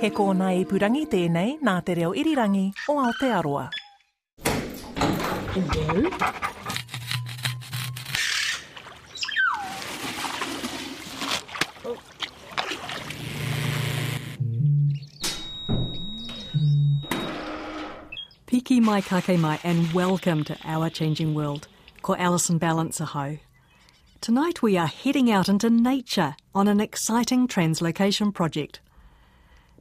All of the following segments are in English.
He kōna i purangi tēnei nā te reo irirangi o Aotearoa. Piki mai kake mai and welcome to Our Changing World. Ko Alison Ballance aho. Tonight we are heading out into nature on an exciting translocation project.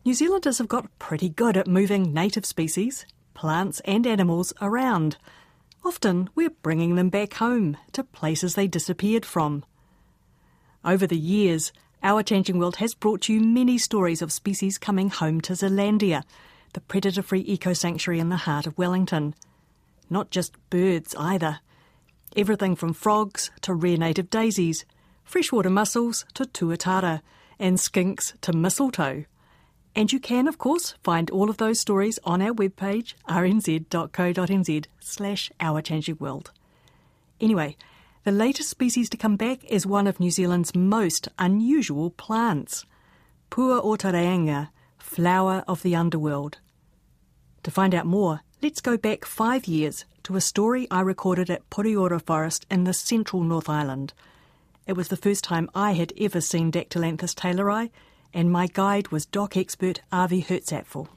New Zealanders have got pretty good at moving native species, plants and animals around. Often we're bringing them back home to places they disappeared from. Over the years, Our Changing World has brought you many stories of species coming home to Zealandia, the predator free eco sanctuary in the heart of Wellington. Not just birds either. Everything from frogs to rare native daisies, freshwater mussels to tuatara, and skinks to mistletoe. And you can, of course, find all of those stories on our webpage, rnz.co.nz slash Our Changing World. Anyway, the latest species to come back is one of New Zealand's most unusual plants. Pua o te Reinga, flower of the underworld. To find out more, let's go back five years to a story I recorded at Pureora Forest in the central North Island. It was the first time I had ever seen Dactylanthus taylori, and my guide was DOC expert Avi Holzapfel.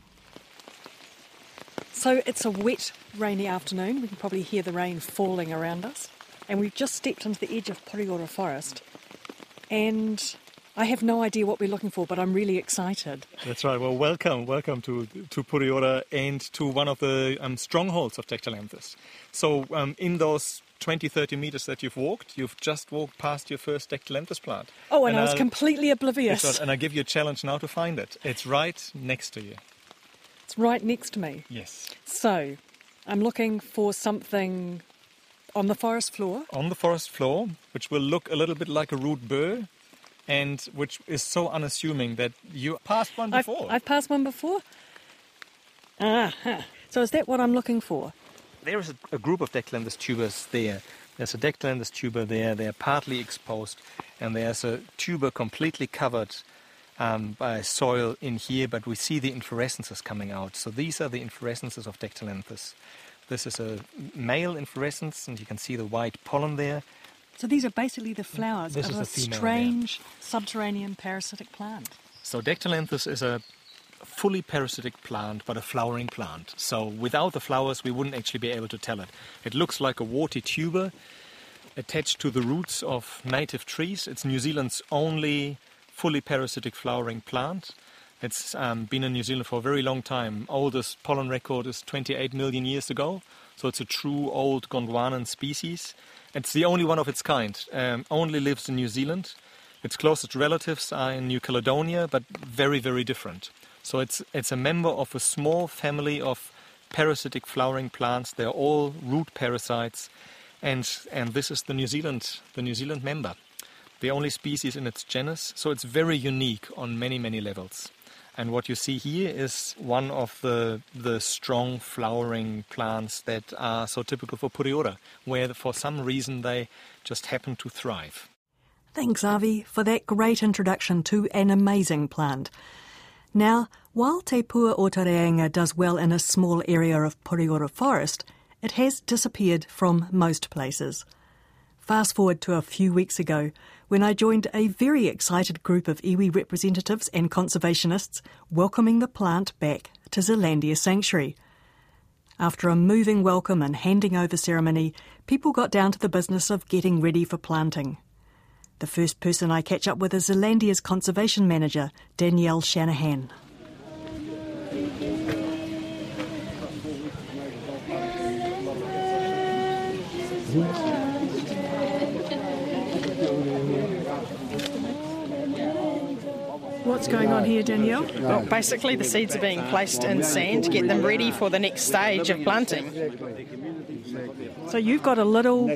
So it's a wet, rainy afternoon. We can probably hear the rain falling around us. And we've just stepped into the edge of Pureora Forest. And I have no idea what we're looking for, but I'm really excited. That's right. Well, welcome, welcome to to Pureora and to one of the um, strongholds of Dactylanthus. So, um, in those 20, 30 meters that you've walked, you've just walked past your first Dactylanthus plant. Oh, and, I was I'll- completely oblivious. Right, and I give you a challenge now to find it. It's right next to you. It's right next to me. Yes. So I'm looking for something on the forest floor. On the forest floor, which will look a little bit like a root burr, and which is so unassuming that you passed one I've, before. I've passed one before. Ah, so is that what I'm looking for? There is a, a group of Dactylanthus tubers there. There's a Dactylanthus tuber there. They're partly exposed, and there's a tuber completely covered um, by soil in here, but we see the inflorescences coming out. So these are the inflorescences of Dactylanthus. This is a male inflorescence, and you can see the white pollen there. So these are basically the flowers This of a the female, yeah. strange subterranean parasitic plant. So Dactylanthus is a fully parasitic plant, but a flowering plant. So without the flowers, we wouldn't actually be able to tell it. It looks like a warty tuber attached to the roots of native trees. It's New Zealand's only fully parasitic flowering plant. It's um, been in New Zealand for a very long time. Oldest pollen record is 28 million years ago. So it's a true old Gondwanan species. It's the only one of its kind. Um, only lives in New Zealand. Its closest relatives are in New Caledonia, but very, very different. So it's it's a member of a small family of parasitic flowering plants. They're all root parasites, and and this is the New Zealand the New Zealand member, the only species in its genus. So it's very unique on many many levels. And what you see here is one of the the strong flowering plants that are so typical for Pureora, where for some reason they just happen to thrive. Thanks, Avi, for that great introduction to an amazing plant. Now, while Te Pua o Te Reinga does well in a small area of Pureora forest, it has disappeared from most places. Fast forward to a few weeks ago, when I joined a very excited group of iwi representatives and conservationists welcoming the plant back to Zealandia Sanctuary. After a moving welcome and handing over ceremony, people got down to the business of getting ready for planting. The first person I catch up with is Zealandia's conservation manager, Danielle Shanahan. What's going on here, Danielle? Well, basically, the seeds are being placed in sand to get them ready for the next stage of planting. So you've got a little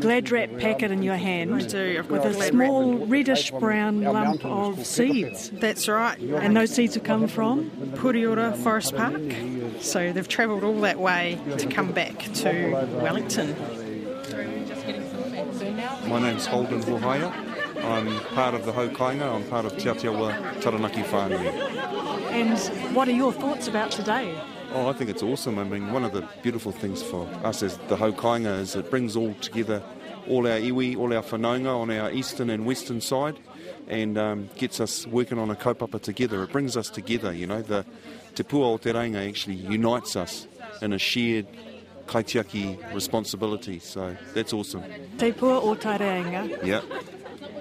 glad wrap packet in your hand I do, with a small reddish brown lump of seeds. That's right. And those seeds have come from? Pureora Forest Park. So they've travelled all that way to come back to Wellington. My name's Holden Hohaia. I'm part of the haukāinga. I'm part of Te Aotearoa Taranaki Whānui. And what are your thoughts about today? Oh, I think it's awesome. I mean, one of the beautiful things for us as the haukāinga is it brings all together all our iwi, all our whanaunga on our eastern and western side and um, gets us working on a kaupapa together. It brings us together, you know. The Te Pua o Te Reinga actually unites us in a shared kaitiaki responsibility. So that's awesome. Te Pua o Te Reinga. Yeah.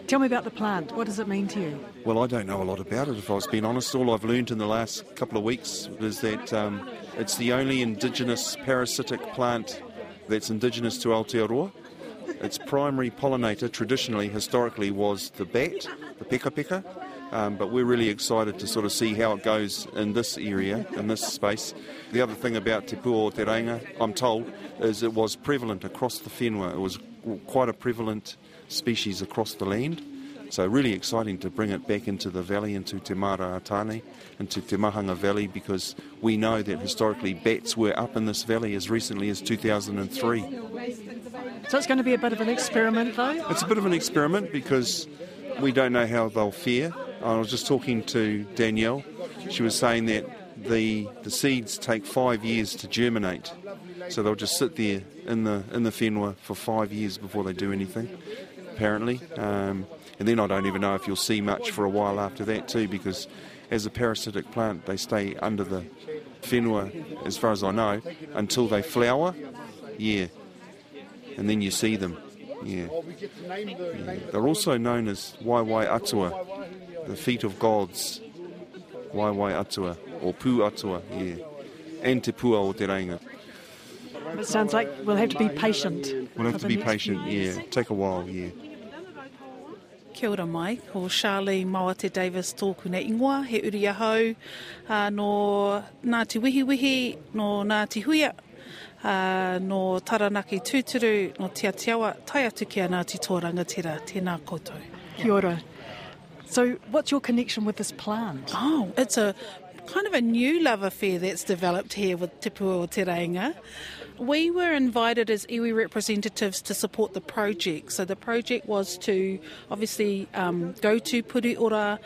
Tell me about the plant. What does it mean to you? Well, I don't know a lot about it, if I was being honest. All I've learned in the last couple of weeks is that um, it's the only indigenous parasitic plant that's indigenous to Aotearoa. Its primary pollinator, traditionally, historically, was the bat, the peka. Um, but we're really excited to sort of see how it goes in this area, in this space. The other thing about Te Pua o Te Reinga, I'm told, is it was prevalent across the whenua. It was quite a prevalent species across the land. So really exciting to bring it back into the valley, into Te Māra a Tāne, into Te Mahanga Valley, because we know that historically bats were up in this valley as recently as 2003. So it's going to be a bit of an experiment, though? It's a bit of an experiment because we don't know how they'll fare. I was just talking to Danielle. She was saying that the the seeds take five years to germinate, so they'll just sit there in the in the whenua for five years before they do anything. Apparently, um, and then I don't even know if you'll see much for a while after that too, because as a parasitic plant, they stay under the whenua, as far as I know, until they flower. Yeah, and then you see them. Yeah. yeah. They're also known as Waewae Atua, the feet of gods. Waewae Atua, or Pu Atua, yeah. And Te Pua o Te Reinga. It sounds like we'll have to be patient. We'll have to be patient, yeah. Take a while, yeah. Kia ora mai, ko Charlie Mawate Davis tōku nei ingoa, he uri ahau, uh, no Ngāti Wihiwihi, no Ngāti Huia, uh, no Taranaki Tūturu, no Te Atiawa, tai atu ki a Ngāti Tōrangatira, tēnā koutou. Kia ora. So, what's your connection with this plant? Oh, it's a kind of a new love affair that's developed here with Te Pua o Te Reinga. We were invited as iwi representatives to support the project. So the project was to obviously um, go to Pureora,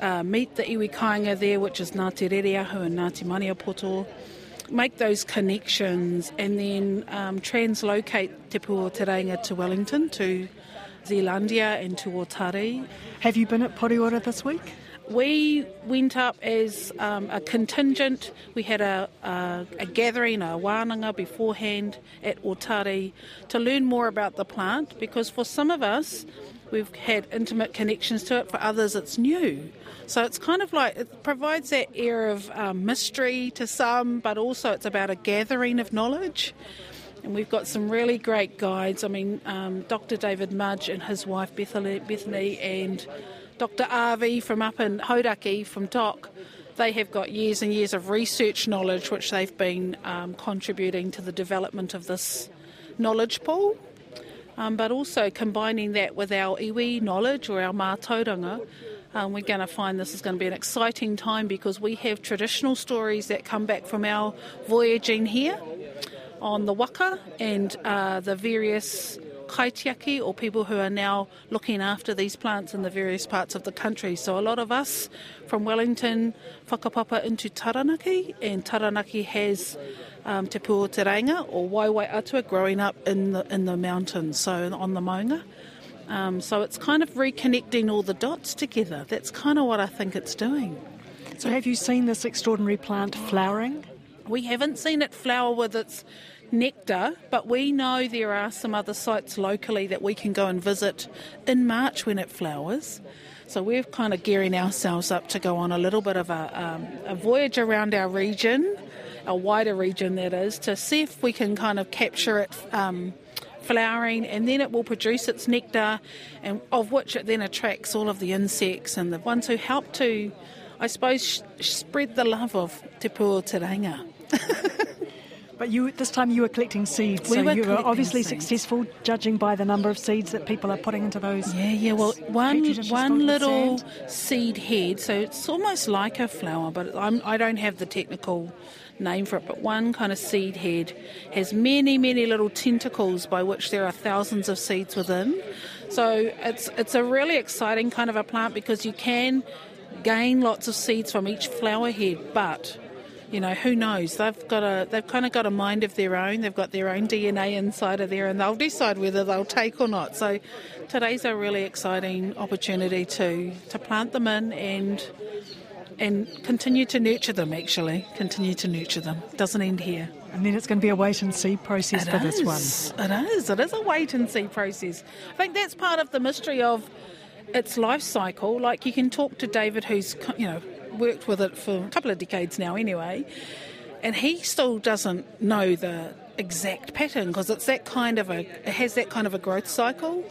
uh, meet the iwi kāinga there, which is Ngāti Rereahu and Ngāti Maniapoto, make those connections and then um, translocate Te Pua Te Reinga to Wellington, to Zealandia and to Otari. Have you been at Pureora this week? We went up as um, a contingent. We had a, a, a gathering, a wānanga beforehand at Otari to learn more about the plant because for some of us, we've had intimate connections to it, for others, it's new. So it's kind of like it provides that air of um, mystery to some, but also it's about a gathering of knowledge. And we've got some really great guides. I mean, um, Dr. David Mudge and his wife Bethany, Bethany and Dr. Avi from up in Hauraki from DOC, they have got years and years of research knowledge which they've been um, contributing to the development of this knowledge pool. Um, but also combining that with our iwi knowledge or our mātauranga, um, we're going to find this is going to be an exciting time because we have traditional stories that come back from our voyaging here on the waka and uh, the various kaitiaki or people who are now looking after these plants in the various parts of the country. So a lot of us from Wellington whakapapa into Taranaki and Taranaki has um, Te Pua o Te Reinga or Waewae Atua growing up in the, in the mountains, so on the maunga. Um, so it's kind of reconnecting all the dots together. That's kind of what I think it's doing. So, have you seen this extraordinary plant flowering? We haven't seen it flower with its nectar, but we know there are some other sites locally that we can go and visit in March when it flowers. So we're kind of gearing ourselves up to go on a little bit of a, um, a voyage around our region, a wider region that is, to see if we can kind of capture it um, flowering, and then it will produce its nectar, and of which it then attracts all of the insects and the ones who help to, I suppose, sh- spread the love of Te Pua Te Reinga. But you this time you were collecting seeds, We so were you were obviously seeds. successful, judging by the number of seeds that people are putting into those. Yeah, yeah. Well, one petri dishes filled one little seed head, so it's almost like a flower, but I'm, I don't have the technical name for it. But one kind of seed head has many, many little tentacles by which there are thousands of seeds within. So it's it's a really exciting kind of a plant because you can gain lots of seeds from each flower head, but you know who knows they've got a they've kind of got a mind of their own they've got their own dna inside of there and they'll decide whether they'll take or not so today's a really exciting opportunity to to plant them in and and continue to nurture them actually continue to nurture them doesn't end here And then it's going to be a wait and see process it for this one. is. It is. It is a wait and see process. I think that's part of the mystery of its life cycle. Like you can talk to David, who's you know worked with it for a couple of decades now, anyway, and he still doesn't know the exact pattern because it's that kind of a it has that kind of a growth cycle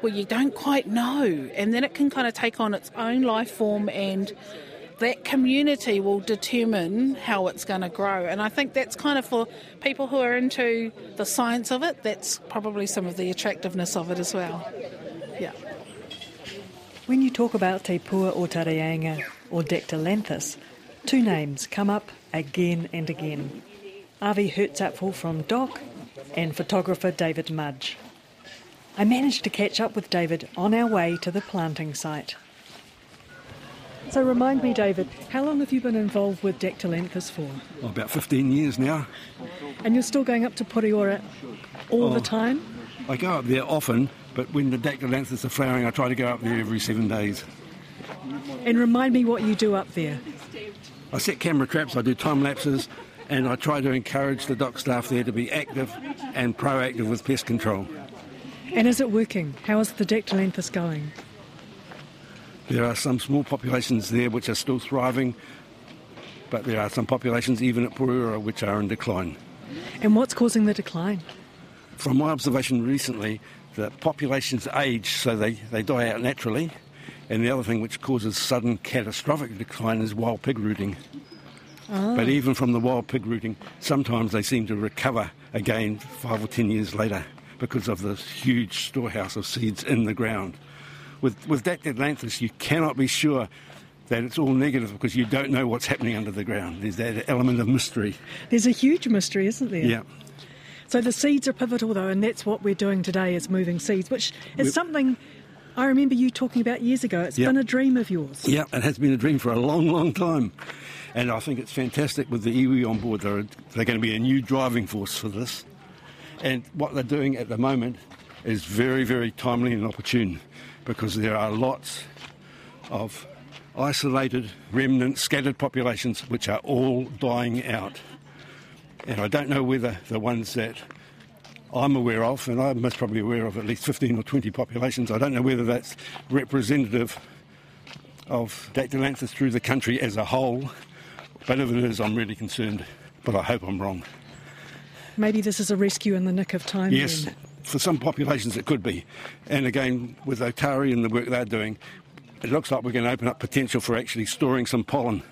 where you don't quite know, and then it can kind of take on its own life form and that community will determine how it's going to grow. And I think that's kind of for people who are into the science of it, that's probably some of the attractiveness of it as well. Yeah. When you talk about Te Pua o Te Reinga or Dactylanthus, two names come up again and again. Avi Holzapfel from DOC and photographer David Mudge. I managed to catch up with David on our way to the planting site. So remind me, David, how long have you been involved with Dactylanthus for? Oh, about 15 years now. And you're still going up to Pureora all the Oh. time? I go up there often, but when the dactylanthus are flowering, I try to go up there every seven days. And remind me what you do up there. I set camera traps, I do time lapses, and I try to encourage the DOC staff there to be active and proactive with pest control. And is it working? How is the Dactylanthus going? There are some small populations there which are still thriving, but there are some populations even at Pureora which are in decline. And what's causing the decline? From my observation recently, the populations age, so they, they die out naturally. And the other thing which causes sudden catastrophic decline is wild pig rooting. But ah. even from the wild pig rooting, sometimes they seem to recover again five or ten years later because of this huge storehouse of seeds in the ground. With, with Dactylanthus, you cannot be sure that it's all negative because you don't know what's happening under the ground. There's that element of mystery. There's a huge mystery, isn't there? Yeah. So the seeds are pivotal, though, and that's what we're doing today is moving seeds, which is We- something I remember you talking about years ago. It's Yep. been a dream of yours. Yeah, it has been a dream for a long, long time. And I think it's fantastic with the iwi on board. They're, they're going to be a new driving force for this. And what they're doing at the moment is very, very timely and opportune because there are lots of isolated, remnant, scattered populations which are all dying out. And I don't know whether the ones that I'm aware of, and I'm most probably aware of at least 15 or 20 populations, I don't know whether that's representative of Dactylanthus through the country as a whole. But if it is, I'm really concerned. But I hope I'm wrong. Maybe this is a rescue in the nick of time. Yes, then. for some populations it could be. And again, with Otari and the work they're doing, it looks like we're going to open up potential for actually storing some pollen.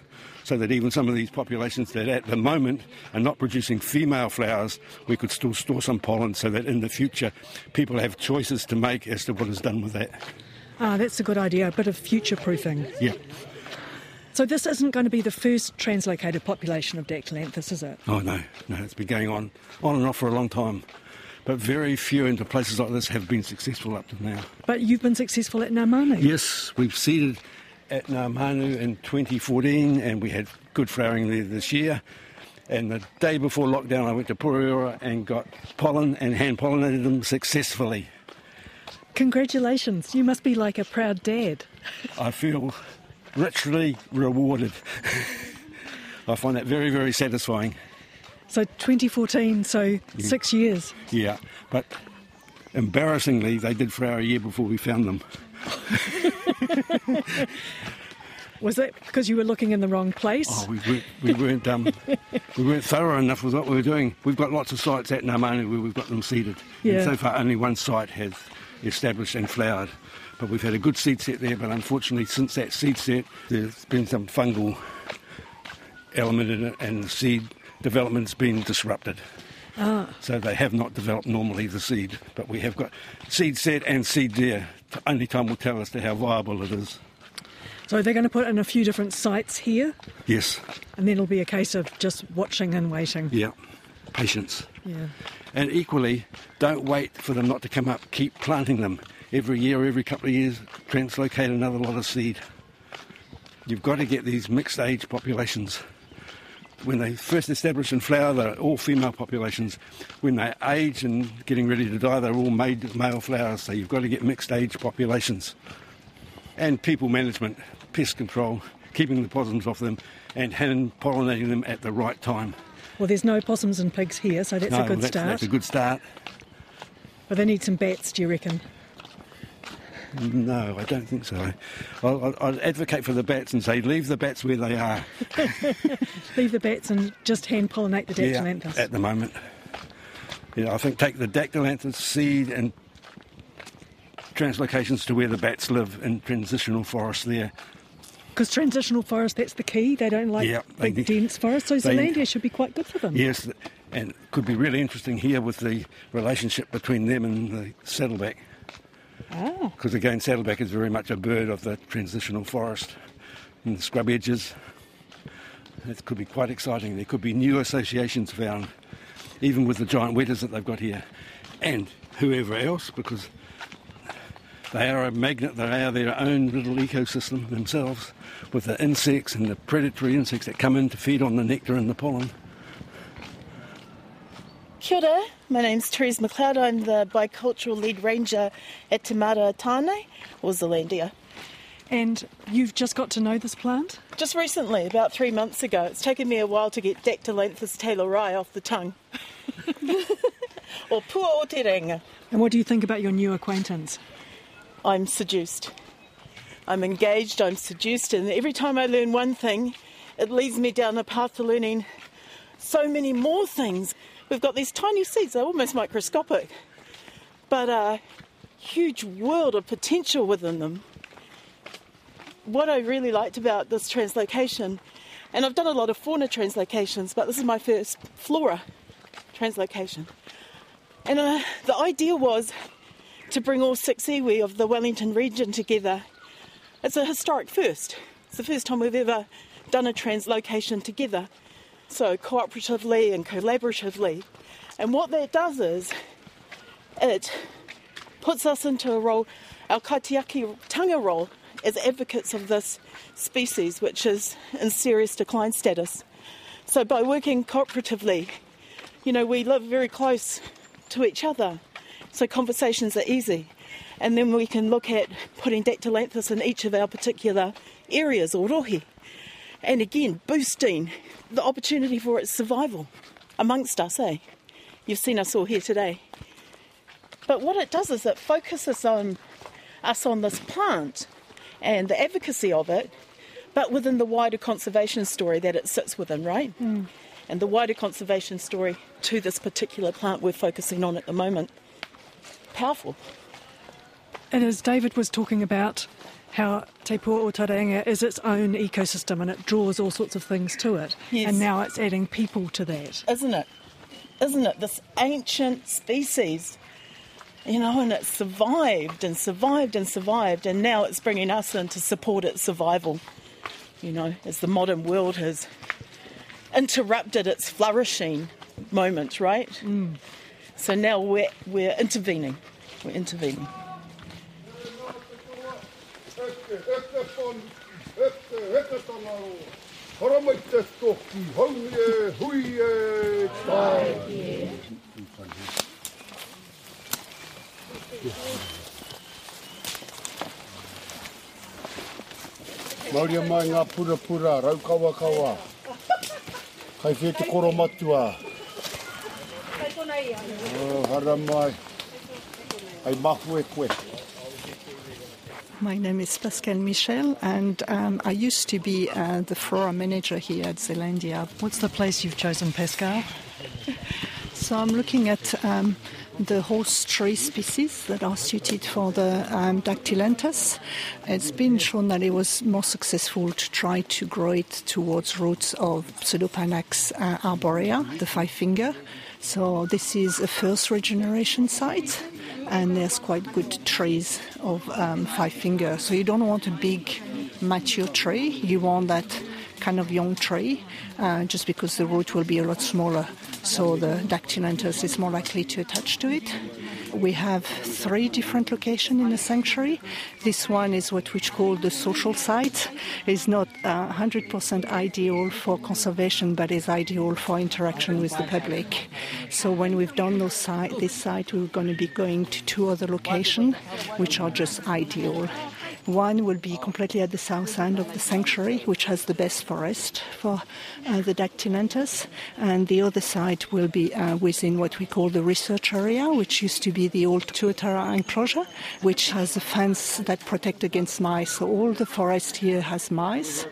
So that even some of these populations that at the moment are not producing female flowers, we could still store some pollen so that in the future people have choices to make as to what is done with that. Ah, that's a good idea. A bit of future proofing. Yeah. So this isn't going to be the first translocated population of Dactylanthus, is it? Oh no, no, it's been going on on and off for a long time. But very few into places like this have been successful up to now. But you've been successful at Ngā Manu. Yes, we've seeded at Ngā Manu in 2014 and we had good flowering there this year. And the day before lockdown, I went to Pureora and got pollen and hand pollinated them successfully. Congratulations. You must be like a proud dad. I feel richly rewarded. I find that very, very satisfying. So 2014, so mm. six years. Yeah, but embarrassingly, they did flower a year before we found them. Was that because you were looking in the wrong place? Oh, we weren't, we weren't, um, we weren't thorough enough with what we were doing. We've got lots of sites at Ngā Manu where we've got them seeded. Yeah. And so far, only one site has established and flowered. But we've had a good seed set there, but unfortunately, since that seed set, there's been some fungal element in it, and the seed development's been disrupted. Ah. So they have not developed normally the seed, but we have got seed set and seed there. Only time will tell as to how viable it is. So they're going to put in a few different sites here, Yes, and then it'll be a case of just watching and waiting. yeah, patience. Yeah. And equally, don't wait for them not to come up. Keep planting them every year, every couple of years. Translocate another lot of seed. You've got to get these mixed age populations. When they first establish and flower, they're all female populations. When they age and getting ready to die, they're all made male flowers. So you've got to get mixed age populations. And people management, pest control, keeping the possums off them, and hand pollinating them at the right time. Well, there's no possums and pigs here, so that's No, a good that's, start. That's a good start. But they need some bats, do you reckon? No, I don't think so. I'll, I'll, I'd advocate for the bats and say leave the bats where they are. Leave the bats and just hand pollinate the dactylanthus. Yeah, at the moment. Yeah, I think take the dactylanthus seed and translocations to where the bats live in transitional forests there. Because transitional forest, that's the key. They don't like Yeah, big, dense forests. So Zealandia should be quite good for them. Yes, and it could be really interesting here with the relationship between them and the saddleback. Ah. Because again, saddleback is very much a bird of the transitional forest and the scrub edges. It could be quite exciting. There could be new associations found, even with the giant wetas that they've got here, and whoever else, because they are a magnet. They are their own little ecosystem themselves, with the insects and the predatory insects that come in to feed on the nectar and the pollen. Kia ora, my name's Therese McLeod. I'm the bicultural lead ranger at Te Mara Tāne, or Zealandia. And you've just got to know this plant? Just recently, about three months ago, it's taken me a while to get Dactylanthus taylorai off the tongue. or Pua o te Reinga. And what do you think about your new acquaintance? I'm seduced. I'm engaged, I'm seduced, and every time I learn one thing, it leads me down a path to learning so many more things. We've got these tiny seeds, they're almost microscopic, but a huge world of potential within them. What I really liked about this translocation, and I've done a lot of fauna translocations, but this is my first flora translocation. And uh, the idea was to bring all six iwi of the Wellington region together. It's a historic first. It's the first time we've ever done a translocation together, so cooperatively and collaboratively. And what that does is it puts us into a role, our kaitiaki tanga role, as advocates of this species, which is in serious decline status. So by working cooperatively, you know, we live very close to each other, so conversations are easy. And then we can look at putting dactylanthus in each of our particular areas or rohe. And again, boosting the opportunity for its survival amongst us, eh? You've seen us all here today. But what it does is it focuses on us on this plant and the advocacy of it, but within the wider conservation story that it sits within, right? And the wider conservation story to this particular plant we're focusing on at the moment. Powerful. And as David was talking about how Te Pua o Te Reinga is its own ecosystem and it draws all sorts of things to it. Yes. And now it's adding people to that. isn't it? Isn't it? This ancient species, you know, and it's survived and survived and survived, and now it's bringing us in to support its survival, you know, as the modern world has interrupted its flourishing moment, right? Mm. So now we're, we're intervening. We're intervening. heke tana ro. Hara mai te toki, hau e hui e tai. Māori mai ngā pura pura, rau kawa kawa. Kai whee te koro matua. Kai tona. Oh, hara mai. Ai mahu e koe. My name is Pascal Michel, and um, I used to be uh, the flora manager here at Zealandia. What's the place you've chosen, Pascal? So I'm looking at um, the host tree species that are suited for the um, Dactylanthus. It's been shown that it was more successful to try to grow it towards roots of Pseudopanax uh, arborea, the five finger. So this is a first regeneration site, and there's quite good trees of um, five finger. So you don't want a big mature tree. You want that kind of young tree, uh, just because the root will be a lot smaller. So the Dactylanthus is more likely to attach to it. We have three different locations in the sanctuary. This one is what we call the social site. It's not uh, 100% ideal for conservation, but is ideal for interaction with the public. So when we've done this site, we're going to be going to two other locations, which are just ideal. One will be completely at the south end of the sanctuary, which has the best forest for uh, the Dactylanthus, and the other site will be uh, within what we call the research area, which used to be the old Tuatara enclosure, which has a fence that protects against mice. So all the forest here has mice.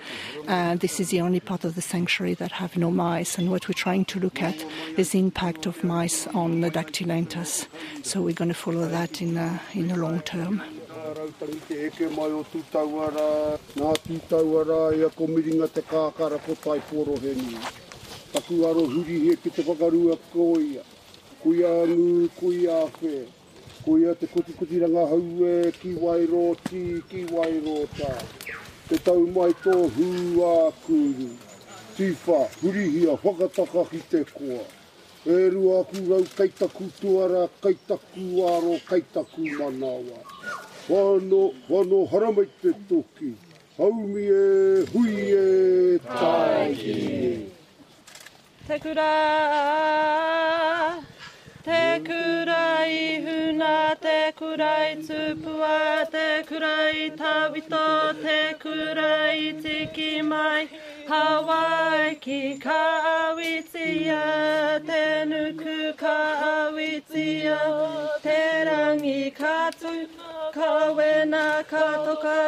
and this is the only part of the sanctuary that have no mice, and what we're trying to look at is the impact of mice on the Dactylanthus. So we're going to follow that in the, in the long term. Rautangi te eke mai o tūtauara, nā tūtauara ia ko miringa te kākara ko tai poro he ni. Taku aro huri he ki te whakarua ko ia. Kui angu, whē, a te kutikutiranga haue, ki wairo ti, ki wairo tā. Te tau mai tō hua a kuru. Tifa, huri hia, whakataka ki te koa. E rua aku rau kaitaku tuara, kaitaku aro, kaitaku manawa. Whano, whano haramai te toki. Haumi e, hui e, taiki. Te kura, te kura i huna, te kura i tupua, te kura i tawito, te kura i tiki mai. Hawaii ki ka awitia, te nuku ka awitia, te rangi ka tu, ka wena ka toka.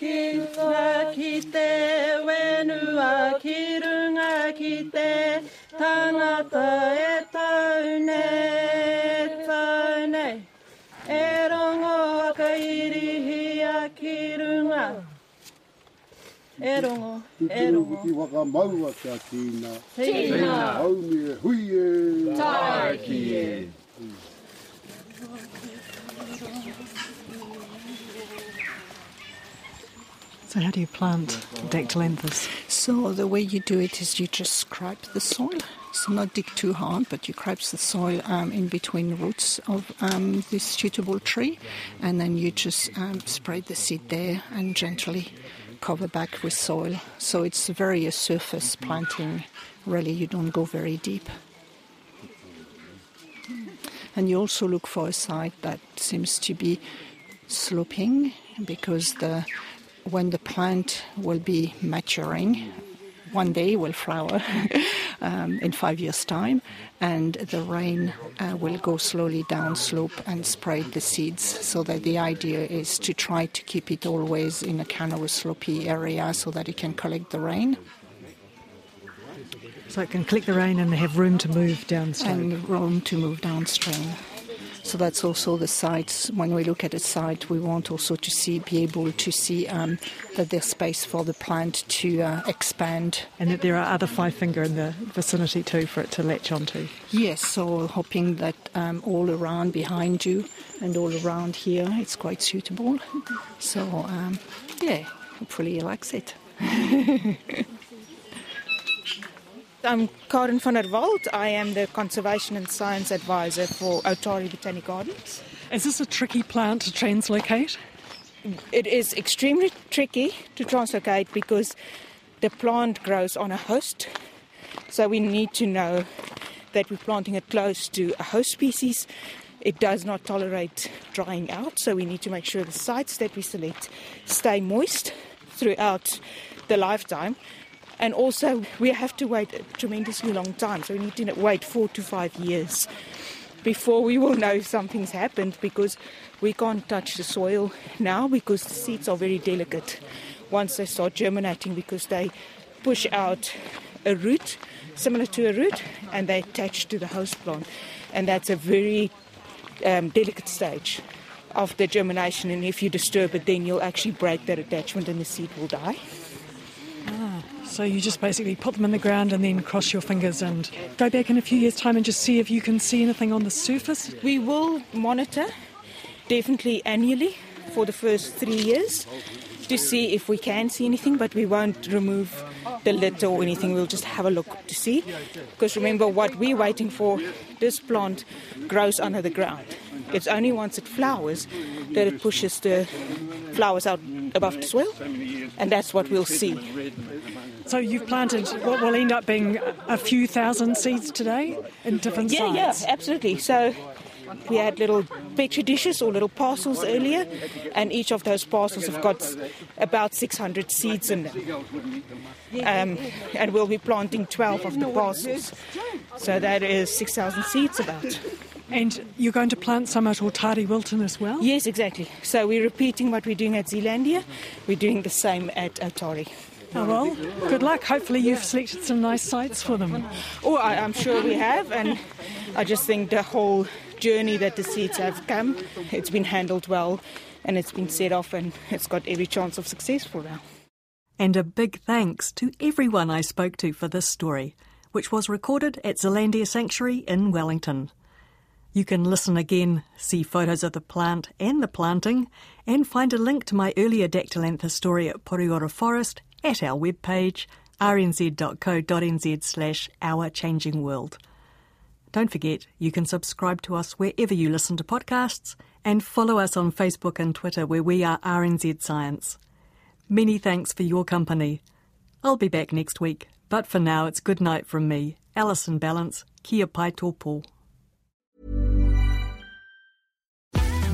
Ki ngā ki te wenua, ki runga ki te tangata e taune, taune. E rongo aka irihia ki runga. E rongo, e rongo. Ki waka maua kia tīna. Tīna. Haumi e, hui e, Taiki e. So, how do you plant Dactylanthus? So the way you do it is you just scrape the soil. So not dig too hard, but you scrape the soil um, in between the roots of um, this suitable tree, and then you just um, spread the seed there and gently cover back with soil. So it's very a surface planting. Really, you don't go very deep. And you also look for a site that seems to be sloping because the when the plant will be maturing, one day will flower um, in five years' time, and the rain uh, will go slowly down slope and spread the seeds. So that the idea is to try to keep it always in a kind of a slopey area so that it can collect the rain. So, it can collect the rain and have room to move downstream. And room to move downstream. So that's also the sites. When we look at a site, we want also to see, be able to see um, that there's space for the plant to uh, expand. And that there are other five finger in the vicinity too for it to latch onto. Yes, so hoping that um, all around behind you and all around here it's quite suitable. So, um, yeah, hopefully you likes it. I'm Karen van der Walt. I am the Conservation and Science Advisor for Otari Botanic Gardens. Is this a tricky plant to translocate? It is extremely tricky to translocate because the plant grows on a host. So we need to know that we're planting it close to a host species. It does not tolerate drying out, so we need to make sure the sites that we select stay moist throughout the lifetime. And also, we have to wait a tremendously long time, so we need to wait four to five years before we will know something's happened because we can't touch the soil now because the seeds are very delicate. Once they start germinating because they push out a root similar to a root and they attach to the host plant. And that's a very um, delicate stage of the germination. And if you disturb it then you'll actually break that attachment and the seed will die so you just basically put them in the ground and then cross your fingers and go back in a few years' time and just see if you can see anything on the surface? We will monitor definitely annually for the first three years to see if we can see anything, but we won't remove the lid or anything. We'll just have a look to see. Because remember, what we're waiting for, this plant grows under the ground. It's only once it flowers that it pushes the flowers out above the soil, and that's what we'll see. So you've planted what will end up being a few thousand seeds today in different Yeah, yeah, sizes? absolutely. So we had little petri dishes or little parcels earlier, and each of those parcels have got about 600 seeds in them. Um, and we'll be planting 12 of the parcels. So that is 6,000 seeds about. And you're going to plant some at Otari Wilton as well? Yes, exactly. So we're repeating what we're doing at Zealandia. We're doing the same at Otari. Oh well, good luck. Hopefully you've selected some nice sites for them. Oh, I, I'm sure we have, and I just think the whole journey that the seeds have come, it's been handled well, and it's been set off, and it's got every chance of success for now. And a big thanks to everyone I spoke to for this story, which was recorded at Zealandia Sanctuary in Wellington. You can listen again, see photos of the plant and the planting, and find a link to my earlier Dactylanthus story at Pureora Forest at our webpage rnz.co.nz slash Our Changing World. Don't forget, you can subscribe to us wherever you listen to podcasts and follow us on Facebook and Twitter where we are RNZ Science. Many thanks for your company. I'll be back next week, but for now it's good night from me, Alison Ballance, Kia pai tō